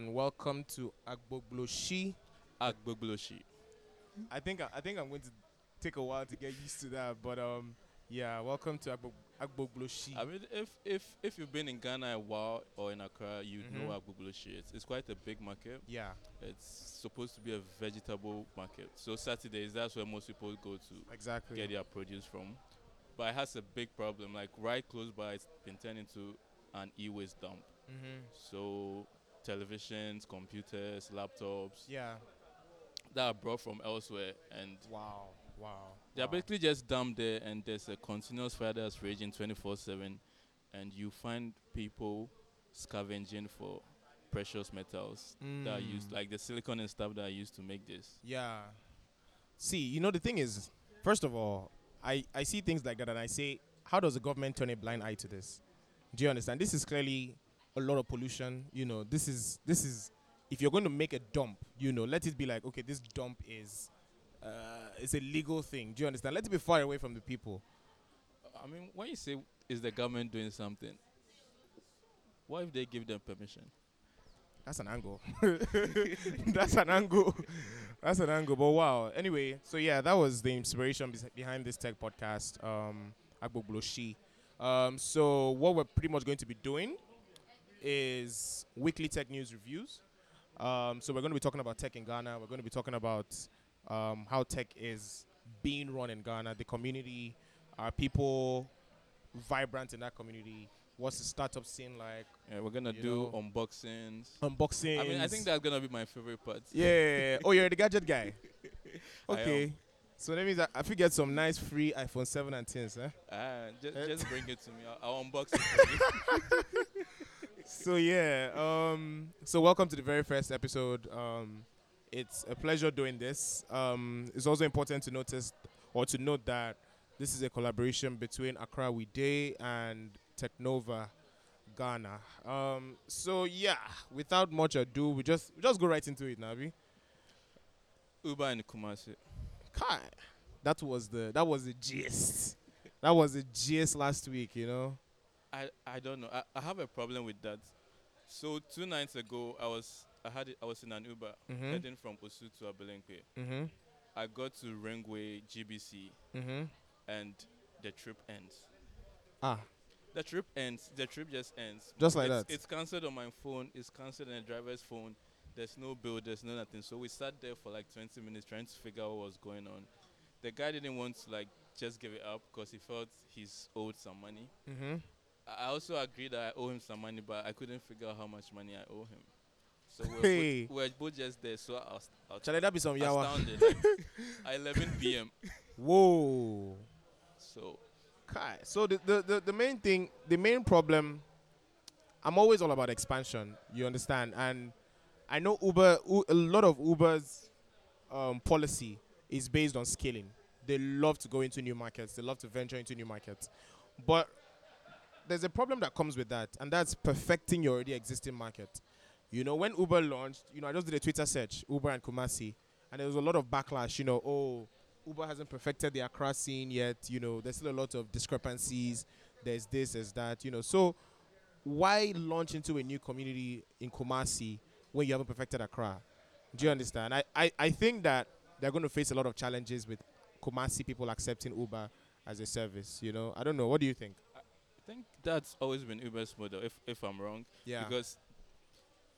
and welcome to Agbogbloshie. Agbogbloshie. I think I think I'm going to take a while to get used to that, but um, yeah, welcome to Agbo- Agbogbloshie. I mean, if if if you've been in Ghana a while or in Accra, you Mhm. know Agbogbloshie. It's, it's quite a big market. yeah, It's supposed to be a vegetable market. So Saturdays, that's where most people go to exactly. get their produce from. But it has a big problem. Like right close by, it's been turned into an e-waste dump. hmm So televisions, computers, laptops Yeah. that are brought from elsewhere, and Wow. Wow. they're wow. basically just dumped there, and there's a continuous fire that's raging 24/7, and you find people scavenging for precious metals that are used, Mm. like the silicon and stuff that are used to make this. Yeah. See, you know the thing is, first of all, I I see things like that and I say, how does the government turn a blind eye to this? Do you understand? This is clearly a lot of pollution. You know, this is this is if you're going to make a dump, you know, let it be like, okay, this dump is uh, it's a legal thing. Do you understand? Let it be far away from the people. I mean, when you say is the government doing something, what if they give them permission? That's an angle. That's an angle. That's an angle. But wow. Anyway, so yeah, that was the inspiration behind this tech podcast, um, Agbogbloshie. Um, so what we're pretty much going to be doing is weekly tech news reviews. Um, so we're going to be talking about tech in Ghana. We're going to be talking about um, how tech is being run in Ghana, the community, are people vibrant in that community? What's the startup scene like? Yeah, we're gonna You do know, unboxings. Unboxing. I mean, I think that's gonna be my favorite part. Yeah. oh, you're the gadget guy. Okay. So that means I, I could get some nice free iPhone 7 and 10s, huh? Ah, just, Eh. just bring it to me. I'll, I'll unbox it. So yeah, um, so welcome to the very first episode. Um, it's a pleasure doing this. Um, it's also important to notice or to note that this is a collaboration between Accra We Day and Technova Ghana. Um, so yeah, without much ado, we just we just go right into it, Nabi. Uber and Kumasi. Kai, that was the that was the gist. That was the gist last week, you know. I, I don't know. I, I have a problem with that. So two nights ago, I was I had it, I was in an Uber Mhm. heading from Osu to Abelemkpe. Mhm. I got to Ringway GBC Mhm. and the trip ends. Ah, The trip ends. The trip just ends. Just like it's, that? It's cancelled on my phone. It's cancelled on the driver's phone. There's no bill. There's no nothing. So we sat there for like 20 minutes trying to figure out what was going on. The guy didn't want to like just give it up because he felt he's owed some money. I also agreed that I owe him some money, but I couldn't figure out how much money I owe him. So we're, Hey. both, we're both just there. So I was, I was Shall that be some yawa? astounded. like, at 11 p.m. Whoa. So Kai. So the, the, the, the main thing, the main problem, I'm always all about expansion. You understand? And I know Uber, U- a lot of Uber's um, policy is based on scaling. They love to go into new markets. They love to venture into new markets. But there's a problem that comes with that, and that's perfecting your already existing market. You know, when Uber launched, you know, I just did a Twitter search, Uber and Kumasi, and there was a lot of backlash. You know, oh, Uber hasn't perfected the Accra scene yet. You know, there's still a lot of discrepancies. There's this, there's that. You know, so why launch into a new community in Kumasi when you haven't perfected Accra? Do you understand? I, I, I think that they're going to face a lot of challenges with Kumasi people accepting Uber as a service. You know, I don't know. What do you think? I think that's always been Uber's model. If if I'm wrong, Yeah. because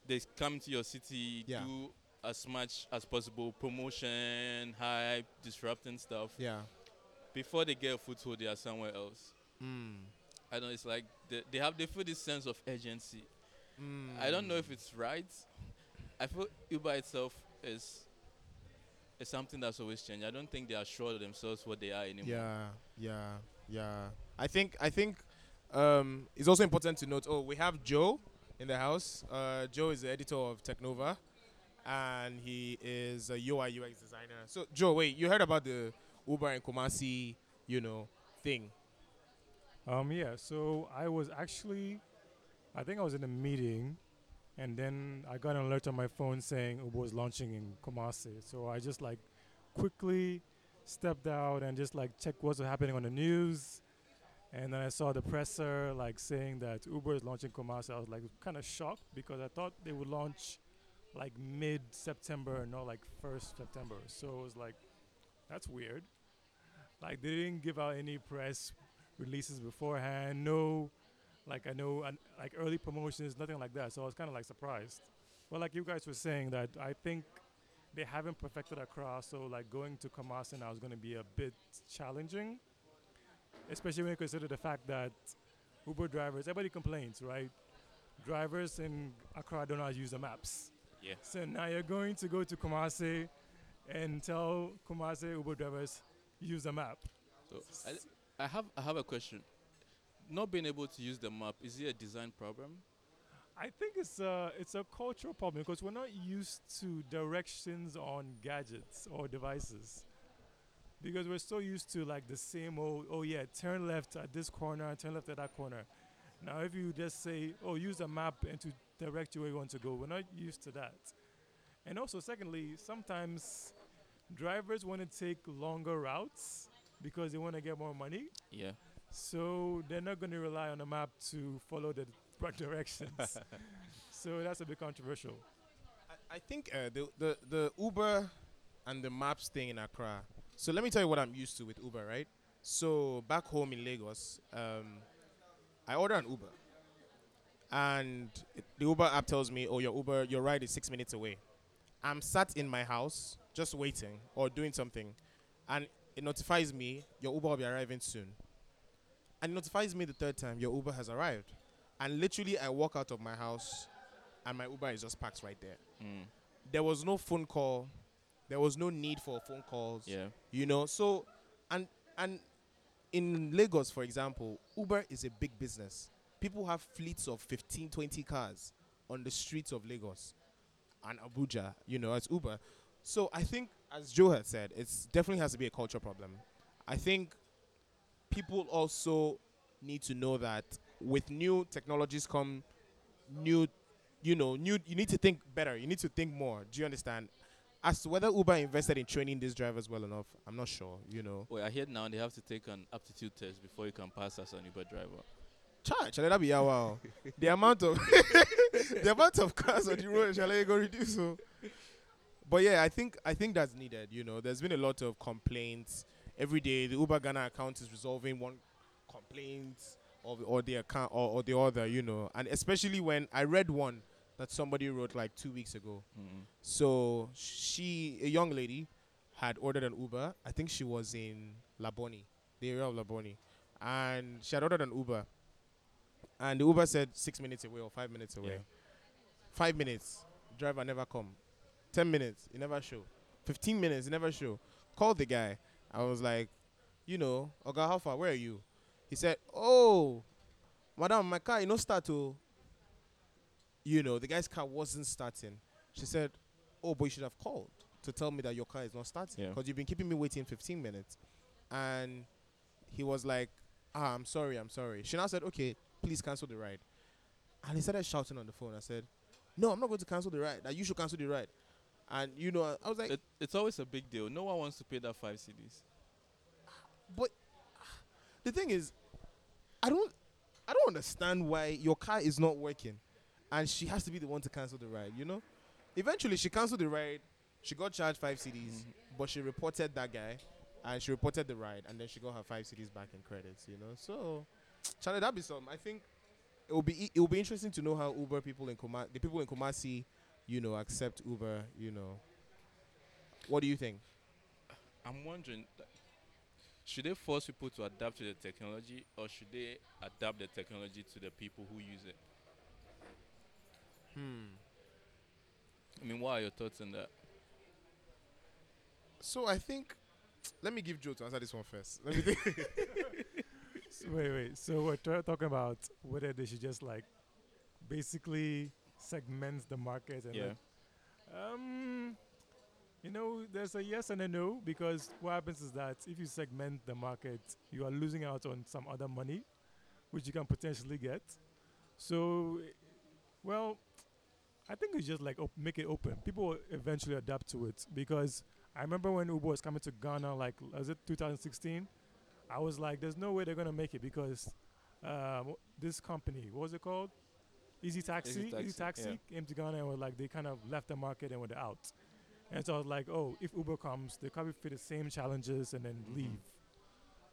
they come to your city, Yeah. do as much as possible promotion, hype, disrupting stuff. yeah. Before they get a foothold, they are somewhere else. Mm. I know it's like they, they have they feel this sense of urgency. Mm. I don't know if it's right. I feel Uber itself is is something that's always changing. I don't think they are sure of themselves what they are anymore. Yeah, yeah, yeah. I think I think um, it's also important to note. Oh, we have Joe in the house. Uh, Joe is the editor of Technova, and he is a UI UX designer. So, Joe, wait, you heard about the Uber and Kumasi, you know, thing? Um, yeah, so I was actually, I think I was in a meeting, and then I got an alert on my phone saying Uber was launching in Kumasi. So I just like quickly stepped out and just like checked what's happening on the news, And then I saw the presser like saying that Uber is launching Kumasi. I was like kind of shocked because I thought they would launch like mid September, not like first September. So it was like, that's weird. Like they didn't give out any press releases beforehand. No, like I know, an, like early promotions, nothing like that. So I was kind of like surprised. But like you guys were saying that I think they haven't perfected Accra, so like going to Kumasi now is going to be a bit challenging, especially when you consider the fact that Uber drivers, everybody complains, right? Drivers in Accra don't use the maps. Yeah. So now you're going to go to Kumasi and tell Kumasi Uber drivers use the map. So I, I have I have a question. Not being able to use the map is it a design problem? I think it's a it's a cultural problem because we're not used to directions on gadgets or devices. Because we're so used to like the same old oh yeah, turn left at this corner, turn left at that corner. Now if you just say, Oh, use a map and to direct you where you want to go, we're not used to that. And also secondly, sometimes drivers want to take longer routes because they want to get more money. Yeah. So they're not going to rely on a map to follow the right directions. so that's a bit controversial. I, I think uh, the, the the Uber and the maps thing in Accra. So let me tell you what I'm used to with Uber, right? So back home in Lagos, um, I order an Uber, and it, the Uber app tells me, "Oh, your Uber, your ride is six minutes away." I'm sat in my house just waiting or doing something, and it notifies me your Uber will be arriving soon. And it notifies me the third time your Uber has arrived, and literally I walk out of my house, and my Uber is just parked right there. Mm. There was no phone call, there was no need for phone calls. Yeah. You know, so and and in Lagos, for example, Uber is a big business. People have fleets of 15, 20 cars on the streets of Lagos and Abuja, you know, as Uber. So I think, as Joe had said, it's definitely has to be a culture problem. I think people also need to know that with new technologies come new, you know, new. You need to think better. You need to think more. Do you understand? As to whether Uber invested in training these drivers well enough, I'm not sure. You know, Well, I hear now they have to take an aptitude test before you can pass as an Uber driver. charge. Shall that be our wow? the amount of the amount of cars on the road shall I go reduce? So, but yeah, I think I think that's needed. You know, there's been a lot of complaints every day. The Uber Ghana account is resolving one complaint or or the account or, or the other. You know, and especially when I read one that somebody wrote like two weeks ago. Mm. So she, a young lady, had ordered an Uber. I think she was in Labone, the area of Labone, and she had ordered an Uber. And the Uber said six minutes away or five minutes away. Yeah. Five minutes, driver never come. Ten minutes, he never show. Fifteen minutes, he never show. Called the guy. I was like, you know, Oga, how far? Where are you? He said, oh, madam, my car, you know, start to. You know, the guy's car wasn't starting. She said, oh, but you should have called to tell me that your car is not starting Yeah. because you've been keeping me waiting 15 minutes. And he was like, ah, I'm sorry, I'm sorry. She now said, okay, please cancel the ride. And he started shouting on the phone. I said, no, I'm not going to cancel the ride. That you should cancel the ride. And you know, I was like, It, it's always a big deal. No one wants to pay that five cedis. but the thing is, I don't, I don't understand why your car is not working, and she has to be the one to cancel the ride. You know, eventually she canceled the ride. She got charged five cedis, mm-hmm. but she reported that guy, and she reported the ride, and then she got her five cedis back in credits. You know, so Charlie, that be some. I think it will be it will be interesting to know how Uber people in Kuma, the people in Kumasi, you know, accept Uber. You know, what do you think? I'm wondering, should they force people to adapt to the technology, or should they adapt the technology to the people who use it? Hmm. I mean, what are your thoughts on that? So I think, let me give Joe to answer this one first. Let me think. So wait, wait. So we're tra- talking about whether they should just like basically segment the market and Yeah. like, um, you know, there's a yes and a no because what happens is that if you segment the market, you are losing out on some other money, which you can potentially get. So, well, I think it's just like op- make it open. People will eventually adapt to it because I remember when Uber was coming to Ghana, like was it 2016? I was like, there's no way they're gonna make it because um, this company, what was it called? Easy Taxi. Easy Easy Taxi, Taxi came to Ghana and were like they kind of left the market and were out. And so I was like, oh, if Uber comes, they probably face the same challenges and then Mhm. leave.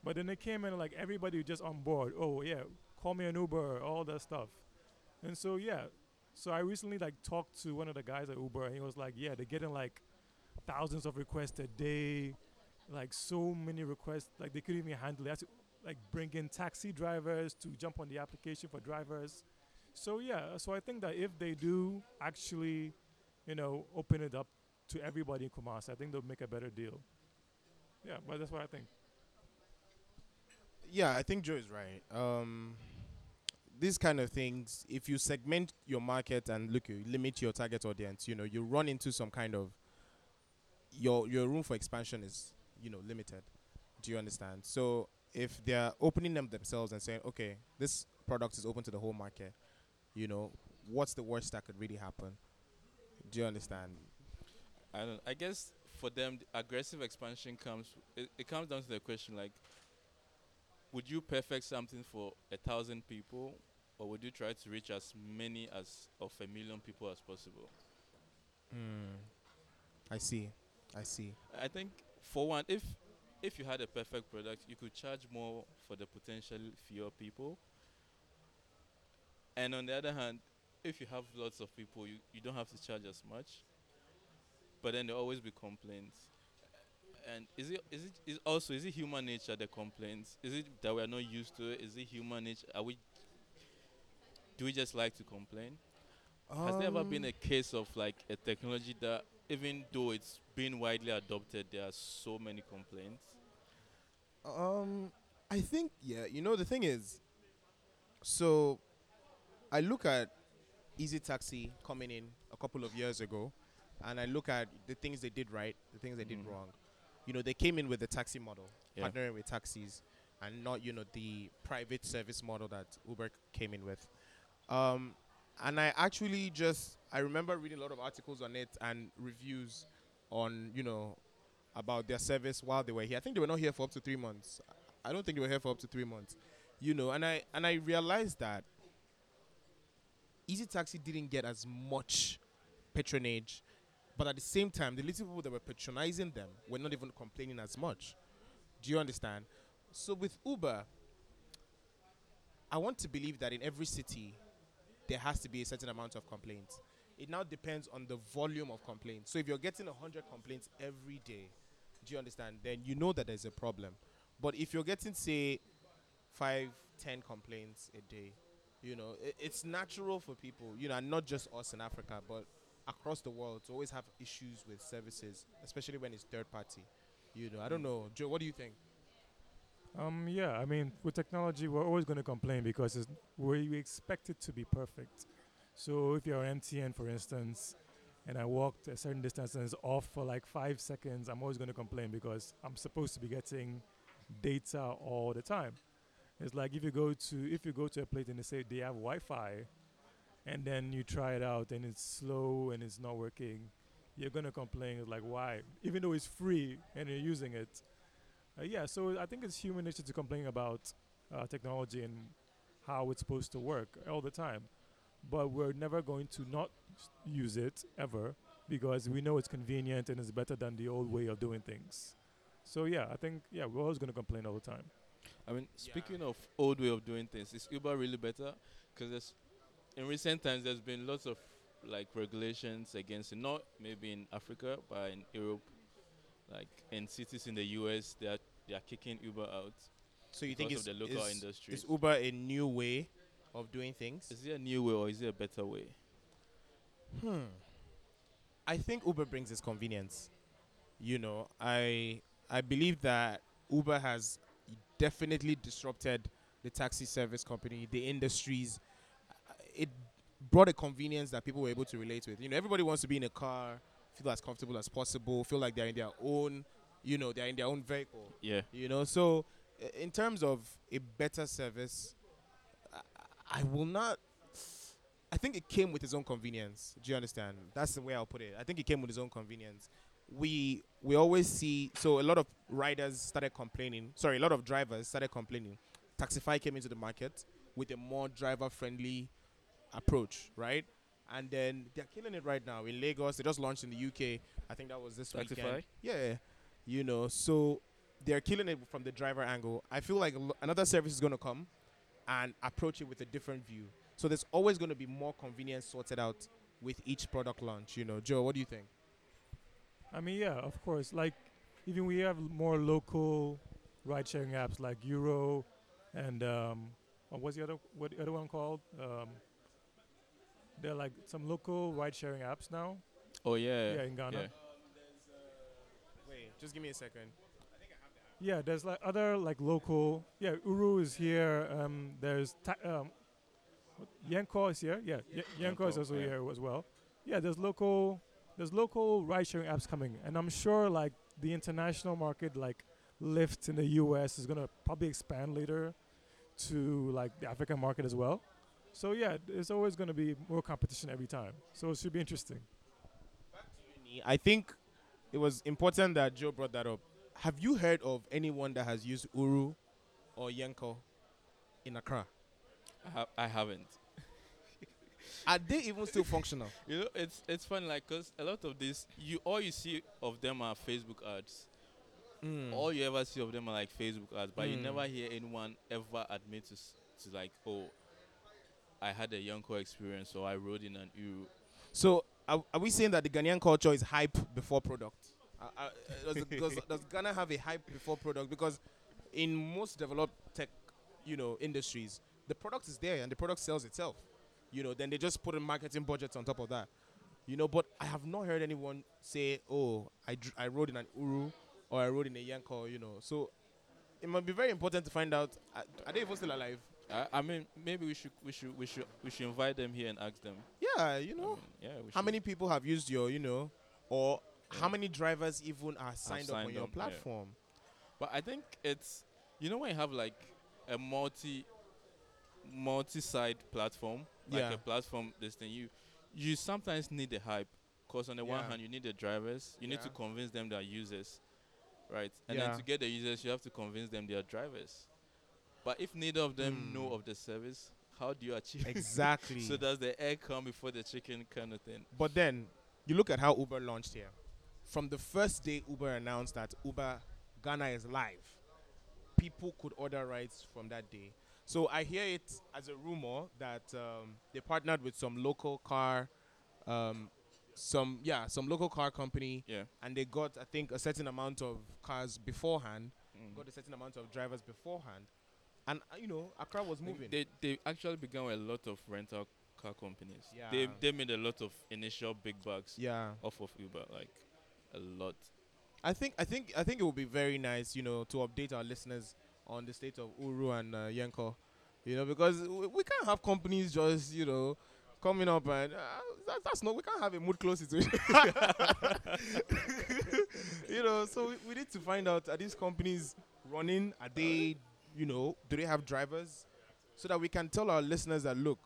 But then they came in and like everybody was just on board. Oh yeah, call me an Uber, all that stuff. And so yeah, so I recently like talked to one of the guys at Uber and he was like, yeah, they're getting like thousands of requests a day, like so many requests, like they couldn't even handle it. To like bring in taxi drivers to jump on the application for drivers. So yeah, so I think that if they do actually, you know, open it up to everybody in Kumasi, I think they'll make a better deal. Yeah, but that's what I think. Yeah, I think Joe is right. Um, these kind of things, if you segment your market and look, you limit your target audience, you know, you run into some kind of your your room for expansion is you know limited. Do you understand? So if they're opening them themselves and saying, okay, this product is open to the whole market, you know, what's the worst that could really happen? Do you understand? I don't. I guess for them, the aggressive expansion comes. It, it comes down to the question like, would you perfect something for a thousand people, or would you try to reach as many as of a million people as possible? Hmm. I see. I see. I think for one, if if you had a perfect product, you could charge more for the potential fewer people. And on the other hand, if you have lots of people, you, you don't have to charge as much. But then there always be complaints. And is it is it is also is it human nature the complaints? Is it that we are not used to it? Is it human nature? Are we do we just like to complain? Has there ever been Um, a case of like a technology that, even though it's been widely adopted, there are so many complaints? Um, I think yeah. You know the thing is, so I look at Easy Taxi coming in a couple of years ago, and I look at the things they did right, the things they did Mhm. wrong. You know, they came in with the taxi model, Yeah. partnering with taxis, and not you know the private service model that Uber came in with. Um, and I actually just I remember reading a lot of articles on it and reviews on you know about their service while they were here. I think they were not here for up to three months. I don't think they were here for up to three months. You know, and I and I realized that Easy Taxi didn't get as much patronage, but at the same time, the little people that were patronizing them were not even complaining as much. Do you understand? So with Uber, I want to believe that in every city there has to be a certain amount of complaints. It now depends on the volume of complaints. So if you're getting 100 complaints every day, do you understand? Then you know that there's a problem. But if you're getting, say, five, ten complaints a day, you know, it's natural for people, you know, and not just us in Africa, but across the world to always have issues with services, especially when it's third party. You know, I don't mm. know. Joe, what do you think? Um, yeah, I mean, with technology, we're always going to complain because it's, we we expect it to be perfect. So if you're MTN, for instance, and I walked a certain distance and it's off for like five seconds, I'm always going to complain because I'm supposed to be getting data all the time. It's like if you go to if you go to a place and they say they have Wi-Fi, and then you try it out and it's slow and it's not working, you're gonna complain. It's like why? Even though it's free and you're using it, uh, yeah, so I think it's human nature to complain about uh, technology and how it's supposed to work all the time. But we're never going to not use it ever because we know it's convenient and it's better than the old way of doing things. So yeah, I think yeah, we're always going to complain all the time. I mean, speaking of old way of doing things, is Uber really better? Because in recent times there's been lots of like regulations against it. Not maybe in Africa, but in Europe, like in cities in the US, they are they are kicking Uber out So you think of it's, the local is, industry. is Uber a new way of doing things? Is it a new way or is it a better way? Hmm. I think Uber brings its convenience. You know, I I believe that Uber has definitely disrupted the taxi service company, the industries. It brought a convenience that people were able to relate with. You know, everybody wants to be in a car, feel as comfortable as possible, feel like they're in their own, you know, they're in their own vehicle. Yeah. You know, so in terms of a better service, I, I will not. I think it came with its own convenience. Do you understand? That's the way I'll put it. I think it came with its own convenience. we we always see so a lot of riders started complaining. Sorry, a lot of drivers started complaining. Taxify came into the market with a more driver-friendly approach, right? And then they're killing it right now in Lagos. They just launched in the UK. I think that was this Taxify? weekend. Yeah, you know, so they're killing it from the driver angle. I feel like lo- another service is going to come and approach it with a different view. So there's always going to be more convenience sorted out with each product launch. You know, Joe, what do you think? I mean, yeah, of course. Like, even we have more local ride-sharing apps like Euro, and um, what was the other what the other one called? Um, they're like some local ride-sharing apps now. Oh yeah. Yeah, in Ghana. Yeah. Wait, just give me a second. Yeah, there's like other like local. Yeah, Uru is here. Um, there's ta- um, what- Yanko is here. Yeah, yeah. Yanko is also yeah. here as well. Yeah, there's local. There's local ride-sharing apps coming, and I'm sure like the international market, like Lyft in the U.S., is gonna probably expand later to like the African market as well. So yeah, there's always gonna be more competition every time. So it should be interesting. I think it was important that Joe brought that up. Have you heard of anyone that has used Uru or Yenko in Accra? I, ha- I haven't. Are they even still functional? You know, it's it's fun like 'cause a lot of this, you all you see of them are Facebook ads. Mm. All you ever see of them are like Facebook ads, but you Mm. never hear anyone ever admit to, to like, oh, I had a Yonko experience, so I rode in an Uru. So are, are we saying that the Ghanaian culture is hype before product? Uh, uh, does, does, does Ghana have a hype before product? Because in most developed tech, you know, industries, the product is there and the product sells itself. You know, then they just put in marketing budgets on top of that. You know, but I have not heard anyone say, "Oh, I dr- I rode in an Uru or I rode in a Yanko." You know, so it might be very important to find out uh, are they even still alive? I, I mean, maybe we should we should we should we should invite them here and ask them. Yeah, you I know, mean, yeah. We how many people have used your, you know, or how many drivers even are signed up on signed your yeah. platform? But I think it's you know when you have like a multi multi-side platform, like Yeah. a platform this thing you you sometimes need the hype because on the one hand you need the drivers, you need to convince them they are users, right? And Yeah. then to get the users, you have to convince them they are drivers. But if neither of them know Hmm. of the service, how do you achieve? Exactly. so does the egg come before the chicken kind of thing? but then you look at how Uber launched here. From the first day Uber announced that Uber Ghana is live, people could order rides from that day. So I hear it as a rumor that um, they partnered with some local car, um, some yeah, some local car company, Yeah. and they got I think a certain amount of cars beforehand, Mm. got a certain amount of drivers beforehand, and uh, you know Accra was moving. They they actually began with a lot of rental car companies. Yeah. They they made a lot of initial big bucks yeah, off of Uber, like a lot. I think I think I think it would be very nice, you know, to update our listeners on the state of Uru and uh, Yenko, you know, because we, we can't have companies just you know coming up and uh, that, that's not we can't have a mood close situation, you know. So we, we need to find out are these companies running? Are they you know do they have drivers so that we can tell our listeners that look,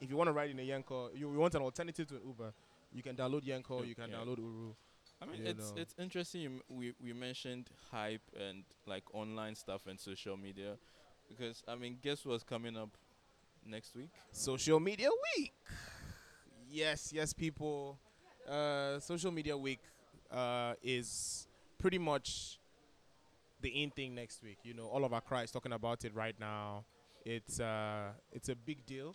if you want to ride in a Yenko, you, you want an alternative to an Uber, you can download Yenko, you can Yeah. download Uru. I mean, You it's know. it's interesting. You m- we we mentioned hype and like online stuff and social media, because I mean, guess what's coming up next week? Social Media Week. Yes, yes, people. Uh, social Media Week uh, is pretty much the in thing next week. You know, all of Accra is talking about it right now. It's uh, it's a big deal.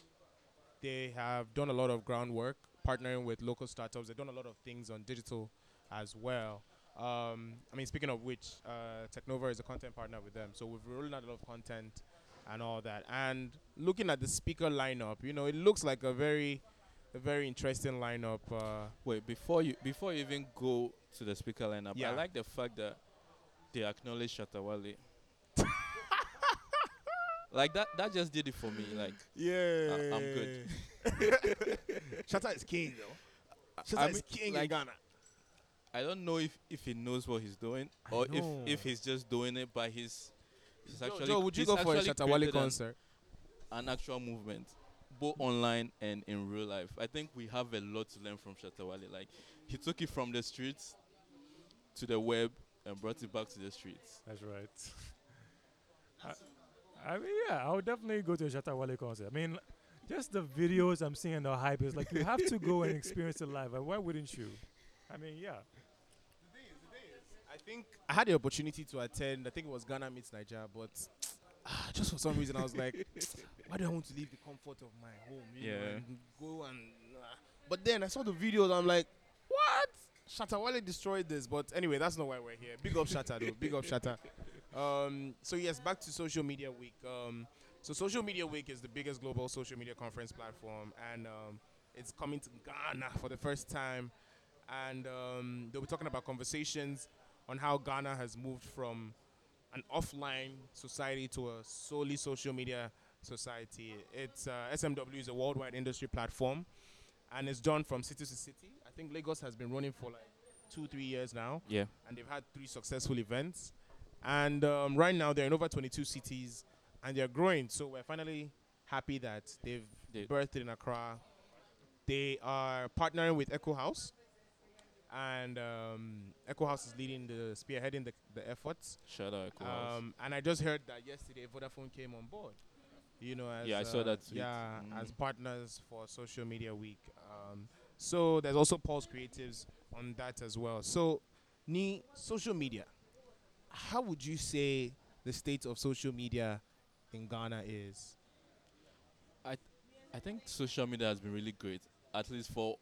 They have done a lot of groundwork, partnering with local startups. They've done a lot of things on digital as well. Um, I mean, speaking of which, uh, Technova is a content partner with them, so we've rolling out a lot of content and all that. And looking at the speaker lineup, you know, it looks like a very, a very interesting lineup. Uh, Wait, before you before you even go to the speaker lineup, Yeah. I like the fact that they acknowledge Shatta Wale. like that that just did it for me. Like yeah, I'm good. Shatta is king, though. I- Shatta I is mean, king in Ghana. I don't know if if he knows what he's doing or if if he's just doing it by his. He's actually Joe, would you go for a actually Shatta Wale an- concert? an actual movement, both online and in real life. I think we have a lot to learn from Shatta Wale. Like he took it from the streets to the web and brought it back to the streets. That's right. I, I mean, yeah, I would definitely go to a Shatta Wale concert. I mean, just the videos I'm seeing, the hype is like you have to go and experience it live. Like, why wouldn't you? I mean, yeah. I think I had the opportunity to attend. I think it was Ghana meets Nigeria, but ah, just for some reason I was like, why do I want to leave the comfort of my home? You know, Yeah. and go and. ah. But then I saw the videos. I'm like, what? Shatta Wale destroyed this. But anyway, that's not why we're here. Big up Shatta though. Big up Shatta. Um, so yes, back to Social Media Week. Um, so Social Media Week is the biggest global social media conference platform, and um, it's coming to Ghana for the first time. And um, they'll be talking about conversations on how Ghana has moved from an offline society to a solely social media society. It's uh, SMW is a worldwide industry platform, and it's done from city to city. I think Lagos has been running for like two, three years now Yeah. and they've had three successful events. And um, right now they're in over 22 cities and they're growing. So we're finally happy that they've They- birthed in Accra. They are partnering with Echo House, and um, Echo House is leading the spearheading the, the efforts. Shout out Echo House. Um, and I just heard that yesterday Vodafone came on board. You know, as Yeah, I saw uh, that tweet. Yeah, Mm. as partners for Social Media Week. Um, so there's also Pulse Creatives on that as well. So, Ni, social media. How would you say the state of social media in Ghana is? I think social media has been really great, at least for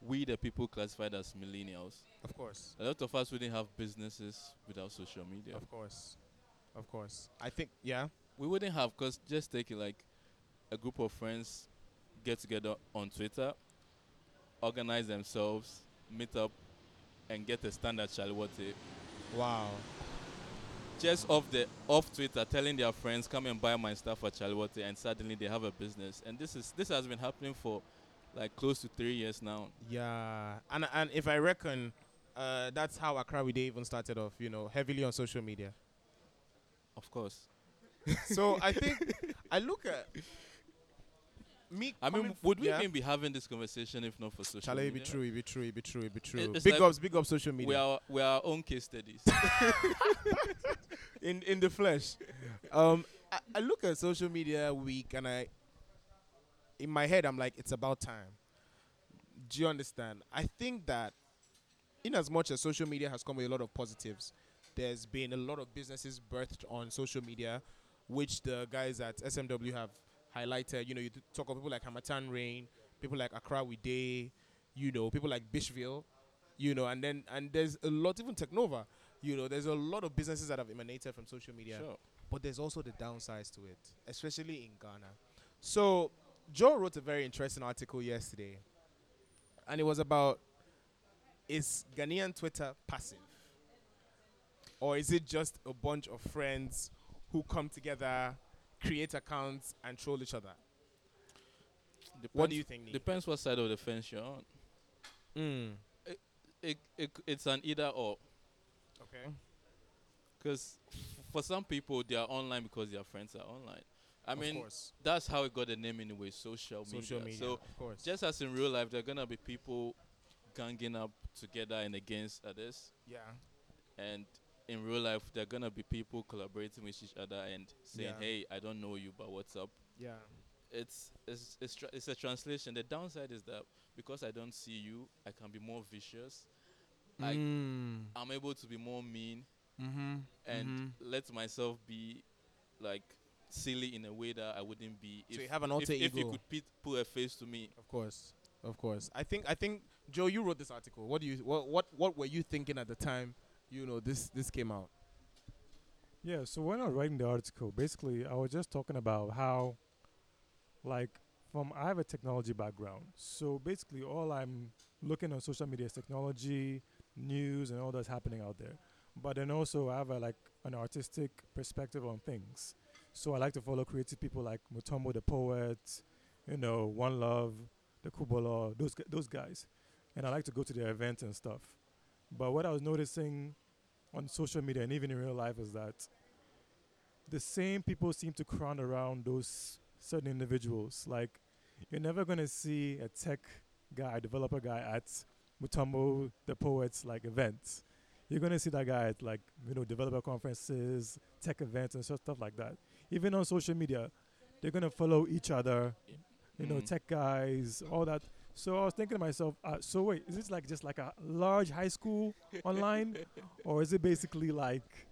we the people classified as millennials. Of course, A lot of us wouldn't have businesses without social media. of course, of course. I think, yeah, We wouldn't have, because just take it like a group of friends get together on Twitter, organize themselves, meet up, and get a standard Charlotte. wow, Just off the off Twitter, telling their friends, "Come and buy my stuff at Charlotte," and suddenly they have a business. And this is this has been happening for like close to three years now. yeah. And and if I reckon, uh, that's how Accra We Day even started off. You know, heavily on social media. Of course. so I think I look at me. I mean, would we yeah. even be having this conversation if not for social Shall it media? be true? It be true. It be true. It be true. it's big like ups, big ups, social We media are we are our own case studies. in in the flesh. Um, I, I look at social media week and I, in my head, I'm like, it's about time. Do you understand? I think that, in as much as social media has come with a lot of positives, there's been a lot of businesses birthed on social media, which the guys at SMW have highlighted. You know, you talk of people like Harmattan Rain, people like Accra We Day, you know, people like Bishville, you know, and then and there's a lot, even Technova, you know, there's a lot of businesses that have emanated from social media Sure. but there's also the downsides to it, especially in Ghana. So, Joe wrote a very interesting article yesterday, and it was about is Ghanaian Twitter passive? Or is it just a bunch of friends who come together, create accounts, and troll each other? What do you think? Nick? Depends what side of the fence you're on. Mm. It, it it's an either or. Okay. Because for some people, they are online because their friends are online. I of mean, course. that's how it got the name anyway. Social media. social media. So of course. just as in real life, there are gonna be people ganging up together and against others, yeah. and in real life, there are gonna be people collaborating with each other and saying, Yeah. "Hey, I don't know you, but what's up?" Yeah. It's it's it's, tra- it's a translation. The downside is that because I don't see you, I can be more vicious. Like mm. I'm able to be more mean Mm-hmm. and let myself be like silly in a way that I wouldn't be if, So you have an if, alter if you could put, put a face to me. Of course, of course. I think I think Joe, you wrote this article. What do you what what what were you thinking at the time? You know this this came out. Yeah, so when I was writing the article, basically I was just talking about how, like, from I have a technology background, so basically all I'm looking on social media is technology, news, and all that's happening out there. But then also I have a, like an artistic perspective on things, so I like to follow creative people like Mutombo the poet, you know, One Love, the Kubolo, those those guys, and I like to go to their events and stuff. But what I was noticing on social media and even in real life is that the same people seem to crowd around those certain individuals. Like you're never gonna see a tech guy, developer guy at Mutombo the poet's like events. you're gonna see that guy at like you know developer conferences, tech events, and stuff like that. Even on social media, they're gonna follow each other. You know, Mm. tech guys, all that. So I was thinking to myself, uh, so wait, is this like just like a large high school online, or is it basically like,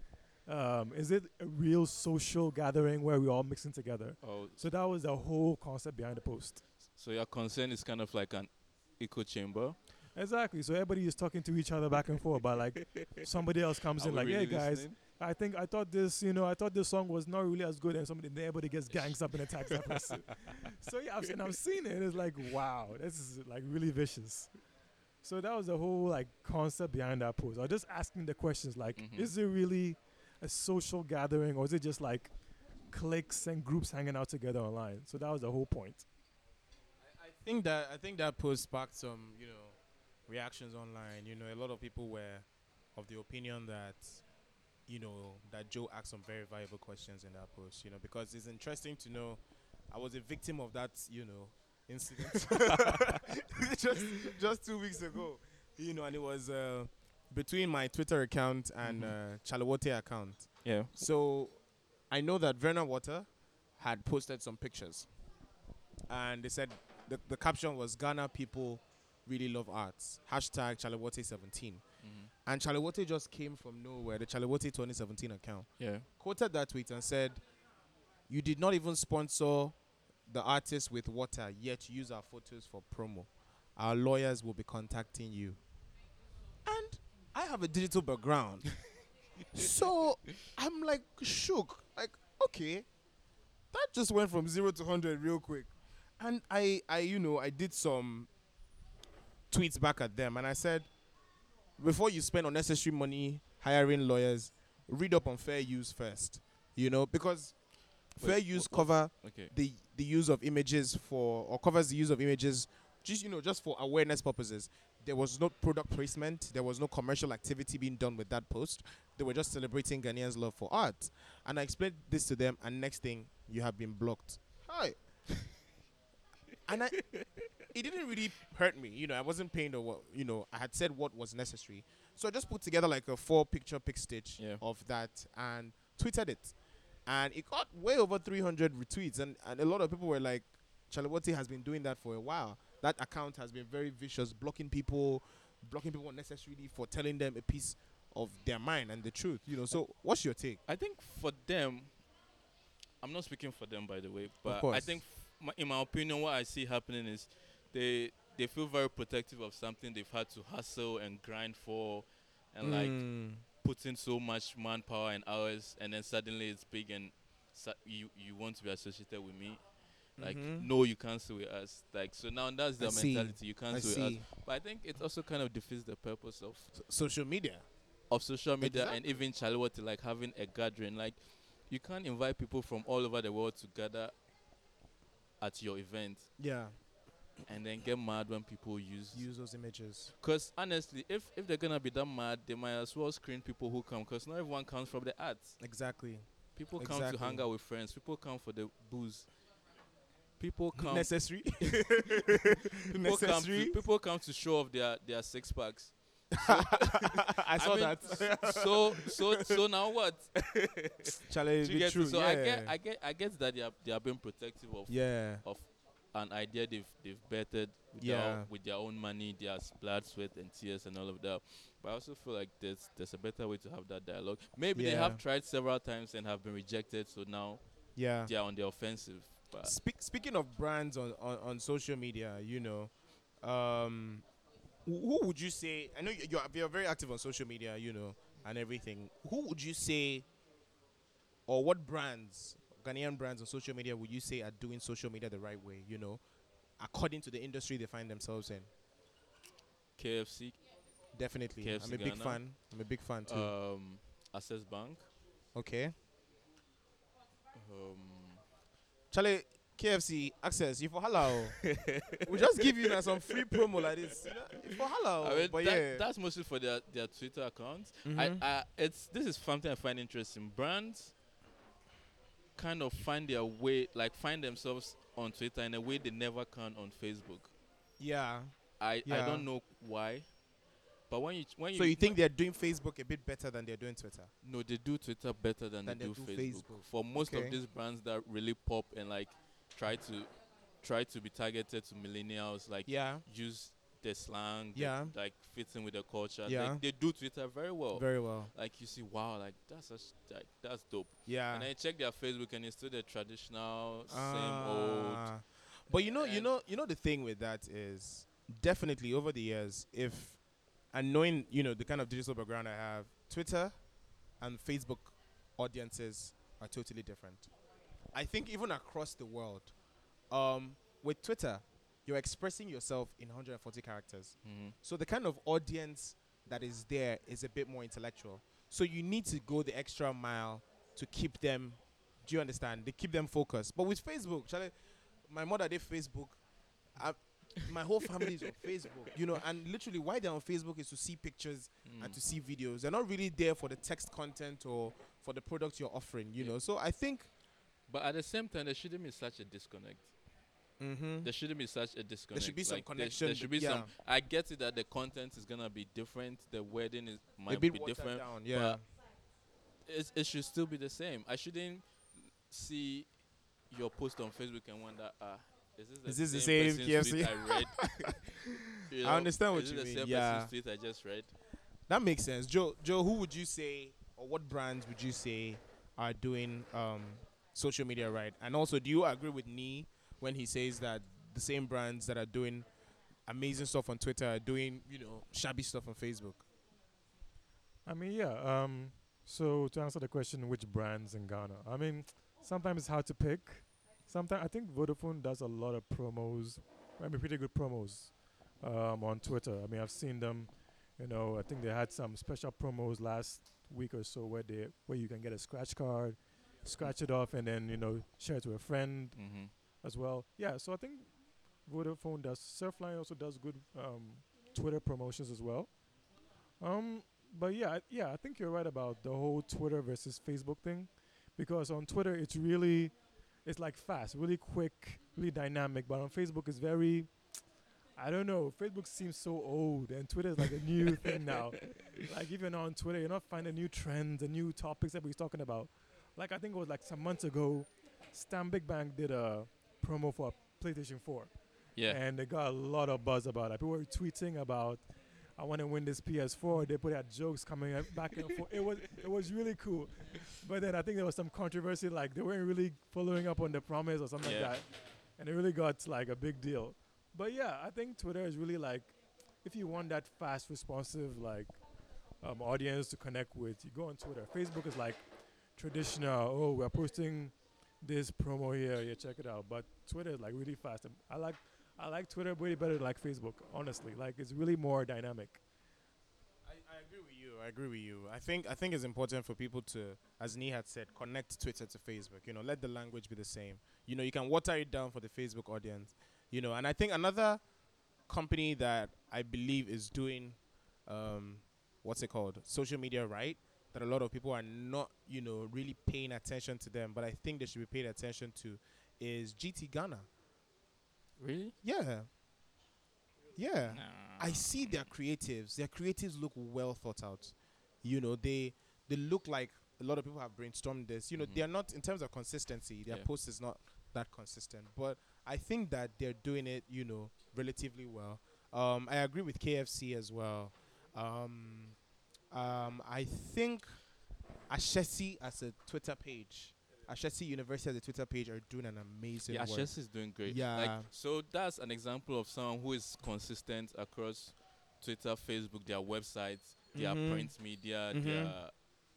um, is it a real social gathering where we're all mixing together? Oh, So that was the whole concept behind the post. so your concern is kind of like an echo chamber. Exactly. So everybody is talking to each other back and forth, but like somebody else comes Are in like, really "Hey guys, listening? I think I thought this, you know, I thought this song was not really as good," and somebody then everybody gets gangs up and attacks that person. so yeah, I've seen, I've seen it. It's like, wow, this is like really vicious. So that was the whole like concept behind that post. I was just asking the questions like, Mhm. is it really a social gathering, or is it just like cliques and groups hanging out together online? So that was the whole point. I think that I think that post sparked some, you know, reactions online. You know, a lot of people were of the opinion that, you know, that Joe asked some very valuable questions in that post. You know, because it's interesting to know I was a victim of that, you know, incident just just two weeks ago. You know, and it was uh, between my Twitter account and Mhm. uh, Chale Wote account. Yeah. So I know that Verna Water had posted some pictures. And they said the, the caption was Ghana people really love arts. Hashtag ChaleWote17. And Chale Wote just came from nowhere, the Chale Wote 2017 account. Yeah. Quoted that tweet and said, You did not even sponsor the artist with water, yet use our photos for promo. Our lawyers will be contacting you. And I have a digital background. so I'm like shook. Like, okay. That just went from zero to hundred real quick. And I I you know, I did some tweets back at them and I said, before you spend unnecessary money hiring lawyers, read up on fair use first. You know, because fair use wh- wh- cover Okay. the the use of images for or covers the use of images just you know just for awareness purposes there was no product placement there was no commercial activity being done with that post they were just celebrating ghanaians love for art and i explained this to them and next thing you have been blocked hi and i it didn't really hurt me you know i wasn't pained or what you know i had said what was necessary. So i just put together like a four picture pic stitch Yeah. of that and tweeted it. And it got way over 300 retweets and, and a lot of people were like Chale Wote has been doing that for a while. That account has been very vicious blocking people blocking people unnecessarily for telling them a piece of their mind and the truth you know. So what's your take? I think for them, I'm not speaking for them by the way, but I think, f- my, in my opinion, what I see happening is they they feel very protective of something they've had to hustle and grind for, and like Mm. put in so much manpower and hours, and then suddenly it's big and su- you you want to be associated with me. Like Mhm. no, you can't with us. Like so now that's their see. mentality. You can't I stay with us. But I think it also kind of defeats the purpose of So- social media of social media and Exactly. even Chale Wote, like having a gathering. Like you can't invite people from all over the world to gather at your event yeah and then get mad when people use. use those images Because honestly, if if they're gonna be that mad, they might as well screen people who come. Because not everyone comes from the arts. exactly People come to hang out with friends. People come for the booze. People come. necessary people, come to, necessary people come to show off their their six packs. i saw mean, that so so so now what? challenge Do you be get true? So yeah. I get I get I get that they are they are being protective of yeah an idea they've they've bettered with, Yeah. their, with their own money, their blood, sweat, and tears, and all of that. But I also feel like there's there's a better way to have that dialogue. Maybe they have tried several times and have been rejected, so now yeah they are on the offensive. But Speak, speaking of brands on, on, on social media, you know, um, who, would you say? I know you- you're, you're very active on social media, you know, and everything. Who would you say, or what brands, Ghanaian brands on social media, would you say are doing social media the right way? You know, according to the industry they find themselves in. KFC, Definitely, KFC I'm a big Ghana. fan. I'm a big fan too. um, Access Bank, okay, um, Charlie. KFC access you for halal. we just give you now some free promo like this. You for halal. I mean, but that, yeah, that's mostly for their, their Twitter accounts. Mhm. I, I, it's this is something I find interesting. Brands kind of find their way, like find themselves on Twitter in a way they never can on Facebook. yeah. I, I don't know why. But when you when So you think they're doing Facebook a bit better than they're doing Twitter? no, they do Twitter better than, Than they, they do, do Facebook. Facebook. For most Okay. of these brands that really pop and like try to try to be targeted to millennials, like Yeah. use the slang, Yeah. like fits in with the culture. Yeah. They, they do Twitter very well. Very well. like you see, wow, like that's such, like that's dope. Yeah. And you check their Facebook and it's still the traditional same old. Ah. But you know, you know, you know the thing with that is definitely over the years, if and knowing you know the kind of digital background I have, Twitter and Facebook audiences are totally different. I think even across the world, um, with Twitter, you're expressing yourself in 140 characters. Mhm. So the kind of audience that is there is a bit more intellectual. So you need to go the extra mile to keep them. Do you understand? They keep them focused. But with Facebook, shall I, my mother did Facebook. I, my whole family is on Facebook. You know, and literally why they're on Facebook is to see pictures and Mm. to see videos. They're not really there for the text content or for the product you're offering. You Yeah. know, so I think. But at the same time, there shouldn't be such a disconnect. Mm-hmm. There shouldn't be such a disconnect. There should be some Like, there- connection There, should be- be some. I get it that the content is gonna be different. The wedding is might be different. down. Yeah. It's, it should still be the same. I shouldn't see your post on Facebook and wonder, ah, is this the Is this the same same person's tweet KFC? I read? You I understand what you the mean, same yeah. tweet I just read. That makes sense. Joe, Joe, who would you say, or what brands would you say are doing um, social media right? And also, do you agree with Nee when he says that the same brands that are doing amazing stuff on Twitter are doing, you know, shabby stuff on Facebook? I mean, yeah. Um, so to answer the question, which brands in Ghana? I mean, sometimes it's hard to pick. Sometimes I think Vodafone does a lot of promos. I mean, pretty good promos um, on Twitter. I mean, I've seen them. You know, I think they had some special promos last week or so where they where you can get a scratch card, scratch it off, and then you know share it to a friend Mm-hmm. As well. Yeah, so I think Vodafone does. Surfline also does good um, Twitter promotions as well. Um, but yeah, I- yeah, I think you're right about the whole Twitter versus Facebook thing, because on Twitter it's really, it's like fast, really quick, really dynamic. But on Facebook it's very, I don't know. Facebook seems so old, and Twitter is like a new thing now. Like even on Twitter, you're not finding new trends and new topics that we're talking about. Like I think it was like some months ago, Stan Big Bang did a promo for PlayStation 4, Yeah. and they got a lot of buzz about it. People were tweeting about, "I want to win this PS4." They put out jokes coming back and forth. It was it was really cool, but then I think there was some controversy, like they weren't really following up on the promise or something Yeah. like that, and it really got like a big deal. But yeah, I think Twitter is really like, if you want that fast, responsive like um, audience to connect with, you go on Twitter. Facebook is like traditional. Oh, we're posting this promo here. Yeah, check it out. But Twitter is like really fast. I like I like Twitter way better than like Facebook. Honestly, like it's really more dynamic. I, I agree with you. I agree with you. I think I think it's important for people to, as Nee had said, connect Twitter to Facebook. You know, let the language be the same. You know, you can water it down for the Facebook audience. You know, and I think another company that I believe is doing, um, what's it called, social media right. That a lot of people are not, you know, really paying attention to them, but I think they should be paying attention to, is GT Ghana. Really? Yeah. Yeah. I see their creatives. Their creatives look well thought out. You know, they they look like a lot of people have brainstormed this. You know, Mhm. they are not in terms of consistency. Their Yeah. post is not that consistent, but I think that they're doing it. You know, relatively well. Um, I agree with KFC as well. Um, um, I think Ashesi as a Twitter page, Ashesi University as a Twitter page are doing an amazing Yeah, work. Chelsea is doing great. Yeah. Like, so that's an example of someone who is consistent across Twitter, Facebook, their websites, their Mhm. print media, Mhm. their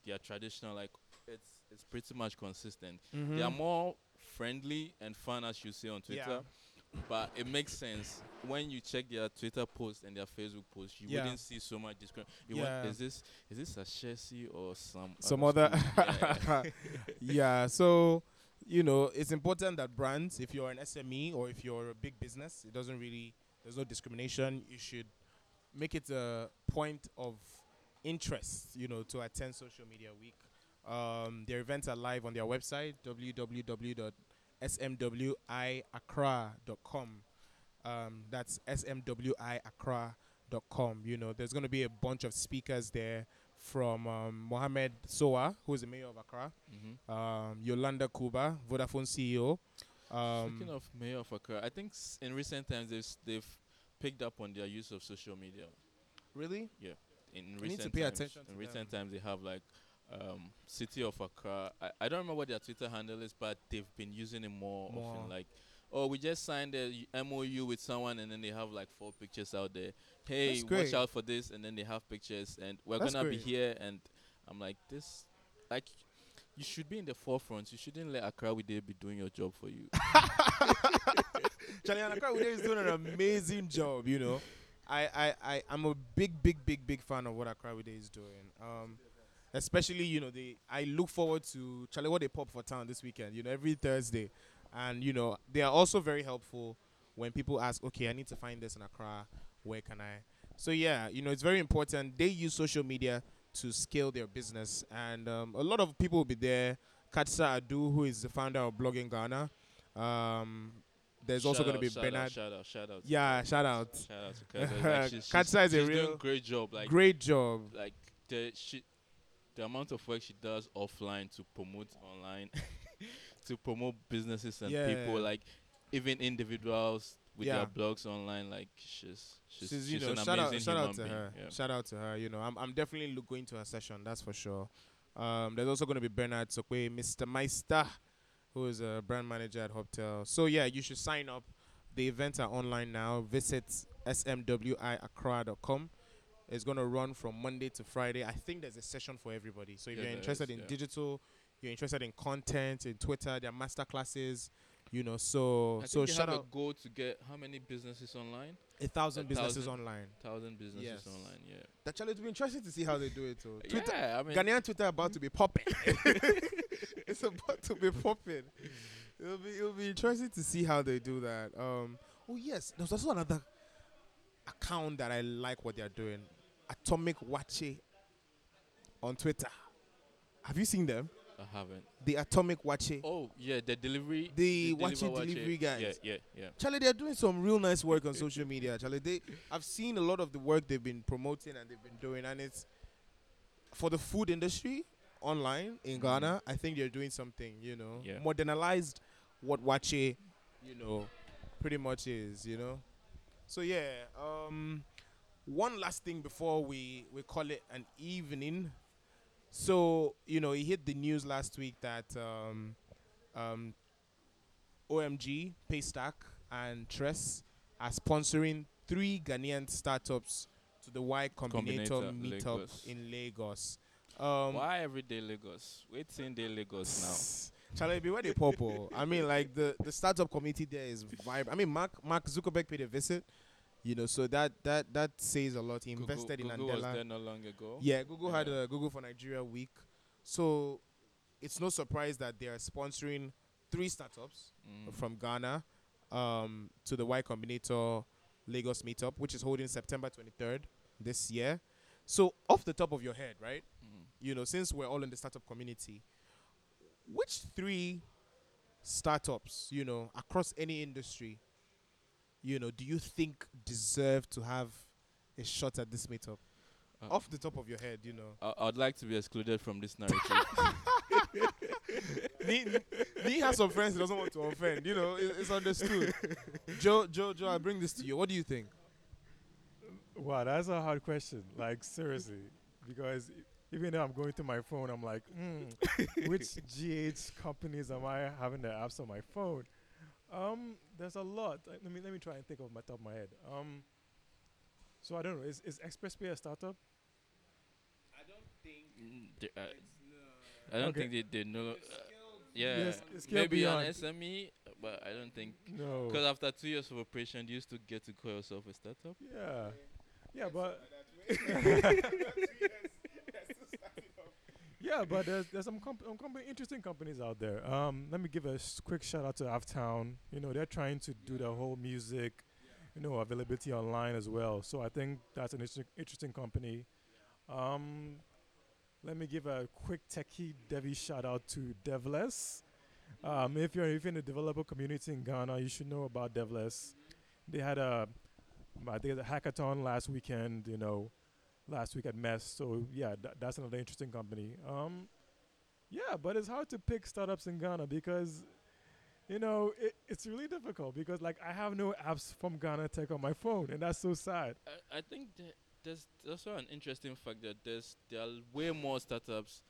their traditional. Like, it's it's pretty much consistent. Mhm. They are more friendly and fun, as you say on Twitter. But it makes sense when you check their Twitter posts and their Facebook posts. You Yeah. wouldn't see so much discrepancy. You Yeah. want is this is this a Chelsea or some some other? Yeah. yeah so you know it's important that brands if you're an sme or if you're a big business it doesn't really there's no discrimination you should make it a point of interest you know to attend social media week um, their events are live on their website www.smwiaccra.com um, that's smwiaccra com. You know, there's going to be a bunch of speakers there from um, Mohamed Sowah, who is the mayor of Accra, hmm um, Yolanda Cuba, Vodafone CEO. Um, Speaking of mayor of Accra, I think s- in recent times they've they've picked up on their use of social media. really? Yeah. In We need to recent pay times, attention in recent times they have like um, City of Accra. I, I don't remember what their Twitter handle is, but they've been using it more, More. often. Like, oh, we just signed a MOU with someone, and then they have like four pictures out there. Hey, watch out for this, and then they have pictures, and we're That's gonna be here. And I'm like, this, like, you should be in the forefront. You shouldn't let Accra with be doing your job for you. Charlie Accra Ude is doing an amazing job, you know. I, I, I, I'm a big, big, big, big fan of what Accra Ude is doing. Um, especially, you know, they I look forward to Charlie what they pop for town this weekend, you know, every Thursday. And, you know, they are also very helpful when people ask, okay, I need to find this in Accra, where can I? So yeah, you know, it's very important. They use social media to scale their business, and um, a lot of people will be there. Kajsa Adu, who is the founder of Blogging Ghana. Um, there's also going to be shout Bernard. Out, shout out, shout out. Yeah, shout out. Shout out to Kajsa. Like, she's, she's, Kajsa is a real doing great job. Like, Great job. like the she, the amount of work she does offline to promote online, to promote businesses and Yeah. people, like even individuals with Yeah. their blogs online, like she's she's, She's, she's, you know, an shout out, amazing shout human out to being. her. Yeah. Shout out to her. You know, I'm, I'm definitely going to her session. That's for sure. Um, there's also going to be Bernard Sokwe, Mr. Meister, who is a brand manager at Hubtel. So yeah, you should sign up. The events are online now. Visit smwiaccra.com. It's going to run from Monday to Friday. I think there's a session for everybody. So if Yeah, you're interested is, in yeah. digital, you're interested in content, in Twitter, there are master classes. You know, so I so shout have out a goal to get how many businesses online? a thousand a businesses thousand. online. Thousand businesses Yes. online. Yeah. That challenge will be interesting to see how they do it. Too. Twitter, yeah, I mean, Ghanaian Twitter about to be popping. it's about to be popping. It'll be it'll be interesting to see how they do that. Um. Oh yes, there's also another account that I like what they're doing. Atomic Waakye on Twitter. Have you seen them? I haven't. The Atomic Waakye. Oh yeah, the delivery. The deliver Waakye watch it. delivery guys. Yeah, yeah, yeah. Charlie, they're doing some real nice work on social media. Charlie, they I've seen a lot of the work they've been promoting and they've been doing, and it's for the food industry online in Mhm. Ghana. I think they're doing something, you know, Yeah. modernized what Waakye, you know, pretty much is, you know. So yeah, um, one last thing before we we call it an evening. So you know, he hit the news last week that um, um, OMG, Paystack, and Tress are sponsoring three Ghanaian startups to the Y Combinator, Combinator, meetup Lagos. in Lagos. Um, Why everyday Lagos? Waiting day Lagos now. Charlie, be where they pop. oh. I mean, like the, the startup community there is vibrant. I mean, Mark Mark Zuckerberg paid a visit, you know, so that that that says a lot. He invested Google, in Google was there not long ago. Yeah, Google had a Google for Nigeria week, so it's no surprise that they are sponsoring three startups Mm. from Ghana um, to the Y Combinator Lagos meetup, which is holding September 23rd this year. So, off the top of your head, right? Mm. You know, since we're all in the startup community, which three startups, you know, across any industry, you know, do you think deserve to have a shot at this meetup? Uh, off the top of your head, you know. I, I'd like to be excluded from this narrative. Nee, Nee has some friends he doesn't want to offend. You know, it, it's understood. Joe, Joe, Joe, I bring this to you. What do you think? Wow, that's a hard question. Like seriously, because even though I'm going through my phone, I'm like, hmm, which GH companies am I having the apps on my phone? Um, there's a lot. Uh, Let me let me try and think of my top of my head. Um, so I don't know. Is is ExpressPay a startup? I Mm, they- uh, I don't Okay. think they, they know. Uh, yeah, Yes, maybe beyond. an SME, but I don't think No. because after two years of operation, you used to get to call yourself a startup. Yeah, yeah, but yeah, but there's there's some comp- company, interesting companies out there. Um, let me give a s- quick shout out to Aftown. You know, they're trying to do the whole music, you know, availability online as well. So I think that's an interesting interesting company. Um, let me give a quick techie devy shout out to Devless. Um, if you're if you're in the developer community in Ghana, you should know about Devless. They had a I think the hackathon last weekend. You know, last week at MEST. So yeah, tha- that's another interesting company. Um, yeah, but it's hard to pick startups in Ghana because, you know, it, it's really difficult because like I have no apps from Ghana Tech on my phone, and that's so sad. I, I think that there's also an interesting fact that there's there are way more startups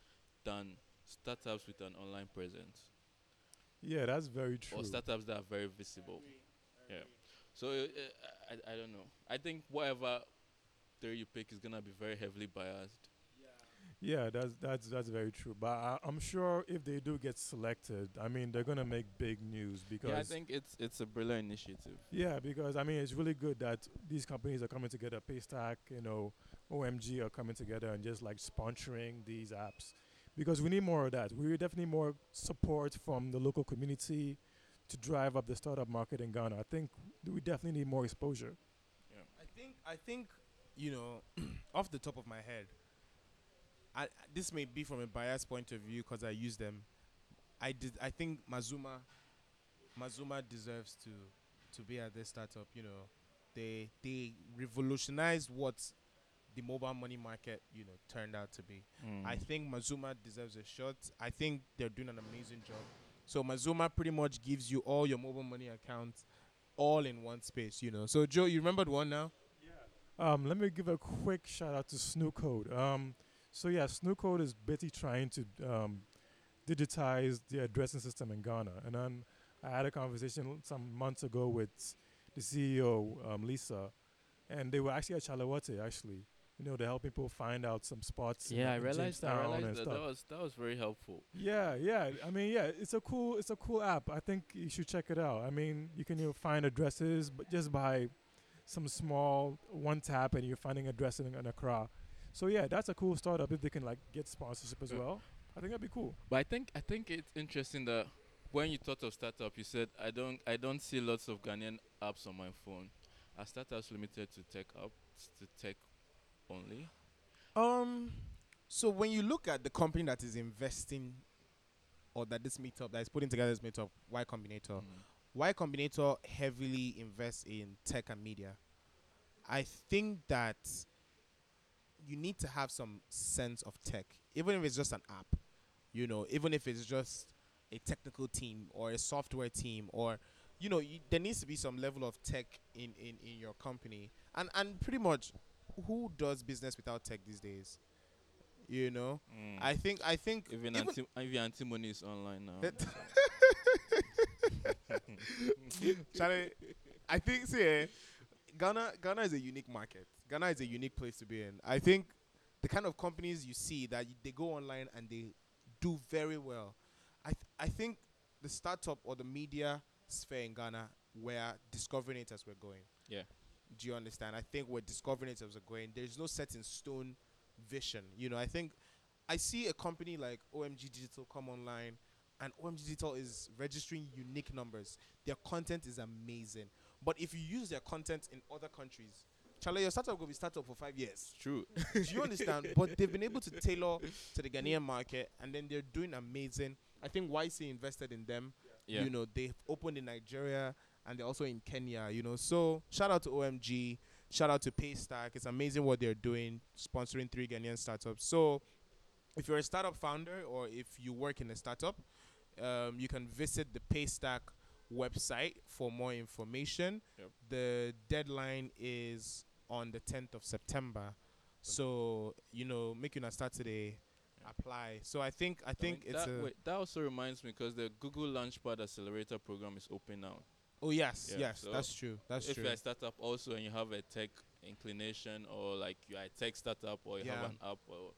than startups with an online presence Yeah, that's very true. or startups that are very visible. Yeah. So uh, I, I don't know. I think whatever theory you pick is gonna be very heavily biased. Yeah, that's that's that's very true. But I, I'm sure if they do get selected, I mean, they're gonna make big news because Yeah, I think it's it's a brilliant initiative. Yeah, because I mean, it's really good that these companies are coming together. Paystack, you know, OMG are coming together and just like sponsoring these apps because we need more of that. We definitely need more support from the local community to drive up the startup market in Ghana. I think we definitely need more exposure. Yeah. I think I think you know, off the top of my head, I this may be from a biased point of view because I use them. I did. I think Mazuma, Mazuma deserves to to be at this startup. You know, they they revolutionized what the mobile money market you know turned out to be. Mm. I think Mazuma deserves a shot. I think they're doing an amazing job. So Mazuma pretty much gives you all your mobile money accounts all in one space, you know. So Joe, you remembered one now? Um, let me give a quick shout out to Snoocode. Um, so yeah, Snoocode is basically trying to um, digitize the addressing system in Ghana. And then I had a conversation some months ago with the CEO, um, Lisa, and they were actually at Chale Wote actually. You know, to help people find out some spots. in, yeah, I realized I realized that, stuff. that was that was very helpful. Yeah, yeah. I mean, yeah, it's a cool, it's a cool app. I think you should check it out. I mean, you can you know, find addresses, but just by some small one tap, and you're finding addresses in, in Accra. So yeah, that's a cool startup if they can like get sponsorship as Yeah. well. I think that'd be cool. But I think I think it's interesting that when you thought of startup, you said I don't I don't see lots of Ghanaian apps on my phone. Are startups limited to tech apps to tech only? Um so when you look at the company that is investing or that this meetup that is putting together this meetup, Y Combinator, Mm. Y Combinator heavily invests in tech and media. I think that you need to have some sense of tech, even if it's just an app. You know, even if it's just a technical team or a software team, or you know, you, there needs to be some level of tech in, in, in your company. And and pretty much, who does business without tech these days? You know, Mm. I think I think even even- anti- even antimony is online now. Charlie, I think see, eh, Ghana Ghana is a unique market. Ghana is a unique place to be in. I think the kind of companies you see that y- they go online and they do very well. I th- I think the startup or the media sphere in Ghana we're discovering it as we're going. Yeah. Do you understand? I think we're discovering it as we're going. There's no set in stone vision. You know, I think I see a company like OMG Digital come online and OMG Digital is registering unique numbers. Their content is amazing. But if you use their content in other countries, Charlie, your startup will be startup for five years. True. Do you understand? but they've been able to tailor to the Ghanaian market and then they're doing amazing. I think YC invested in them. Yeah. You know, they've opened in Nigeria and they're also in Kenya, you know. So shout out to OMG, shout out to Paystack. It's amazing what they're doing, sponsoring three Ghanaian startups. So if you're a startup founder or if you work in a startup, um, you can visit the Paystack website for more information. Yep. The deadline is on the 10th of September. So, you know, make you start today, Yeah. apply. So I think I I think mean, it's that, wait, that also reminds me because the Google Launchpad Accelerator program is open now. Oh yes, Yeah, yes, so that's true. That's if true. If you're a startup also and you have a tech inclination or like you're a tech startup or you Yeah. have an app or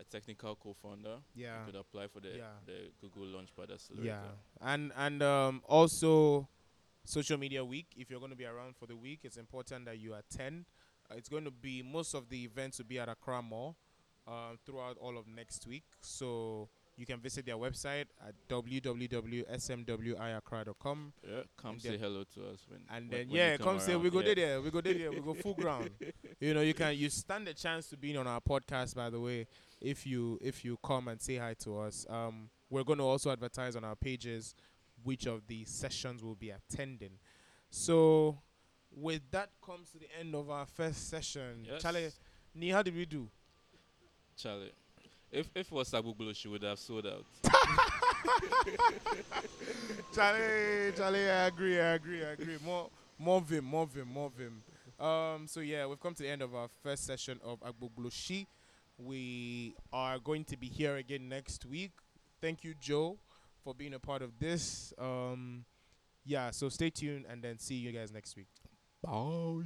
a technical co-founder, Yeah. you could apply for the, Yeah. the Google Launchpad Accelerator. Yeah, and and um, also social media week. If you're going to be around for the week, it's important that you attend. Uh, it's going to be most of the events will be at Accra Mall um, throughout all of next week. So you can visit their website at www.smwiaccra.com Yeah, come say hello to us when and then when yeah, come say we go yeah. there, we go there, we go full ground. You know, you can you stand a chance to be on our podcast. By the way, if you if you come and say hi to us, um, we're going to also advertise on our pages which of the sessions we'll be attending. So with that comes to the end of our first session. Yes. Charlie, Nee, how did we do? Charlie. If if it was Agbogbloshie would have sold out. Charlie, Charlie, I agree, I agree, I agree. More, more vim, more vim, more vim. Um, so yeah, we've come to the end of our first session of Agbogbloshie. We are going to be here again next week. Thank you, Joe, for being a part of this. Um, yeah, so stay tuned and then see you guys next week. Bye.